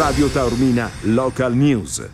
Radio Taormina Local News.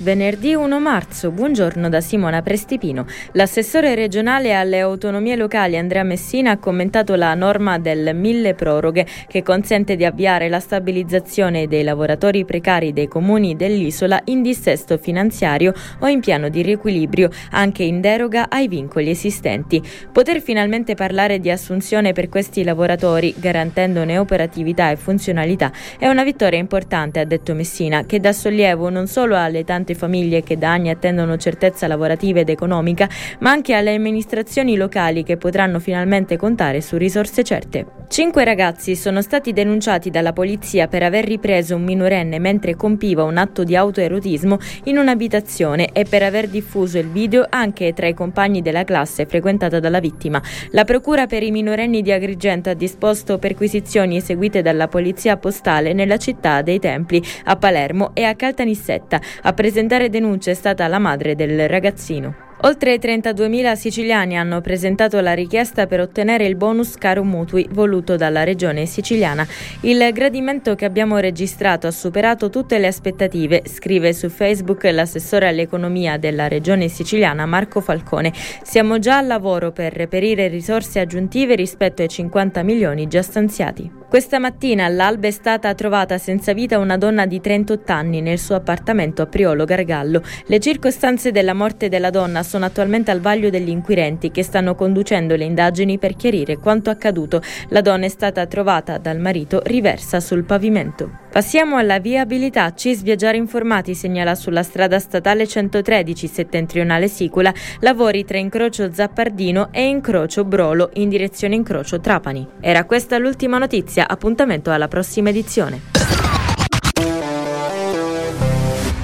Venerdì 1 marzo, buongiorno da Simona Prestipino. L'assessore regionale alle autonomie locali Andrea Messina ha commentato la norma del mille proroghe che consente di avviare la stabilizzazione dei lavoratori precari dei comuni dell'isola in dissesto finanziario o in piano di riequilibrio, anche in deroga ai vincoli esistenti. Poter finalmente parlare di assunzione per questi lavoratori, garantendone operatività e funzionalità, è una vittoria importante, ha detto Messina, che dà sollievo non solo alle tante tante famiglie che da anni attendono certezza lavorativa ed economica, ma anche alle amministrazioni locali che potranno finalmente contare su risorse certe. Cinque ragazzi sono stati denunciati dalla polizia per aver ripreso un minorenne mentre compiva un atto di autoerotismo in un'abitazione e per aver diffuso il video anche tra i compagni della classe frequentata dalla vittima. La procura per i minorenni di Agrigento ha disposto perquisizioni eseguite dalla polizia postale nella città dei Templi, a Palermo e a Caltanissetta. A presentare denunce è stata la madre del ragazzino. Oltre 32.000 siciliani hanno presentato la richiesta per ottenere il bonus caro mutui voluto dalla regione siciliana. Il gradimento che abbiamo registrato ha superato tutte le aspettative, scrive su Facebook l'assessore all'economia della regione siciliana Marco Falcone. Siamo già al lavoro per reperire risorse aggiuntive rispetto ai 50 milioni già stanziati. Questa mattina all'alba è stata trovata senza vita una donna di 38 anni nel suo appartamento a Priolo Gargallo. Le circostanze della morte della donna sono attualmente al vaglio degli inquirenti che stanno conducendo le indagini per chiarire quanto accaduto. La donna è stata trovata dal marito riversa sul pavimento. Passiamo alla viabilità. CIS Viaggiare Informati segnala sulla strada statale 113 settentrionale Sicula lavori tra incrocio Zappardino e incrocio Brolo in direzione incrocio Trapani. Era questa l'ultima notizia, appuntamento alla prossima edizione.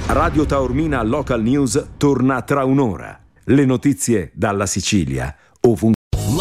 Radio Taormina Local News torna tra un'ora. Le notizie dalla Sicilia, ovunque.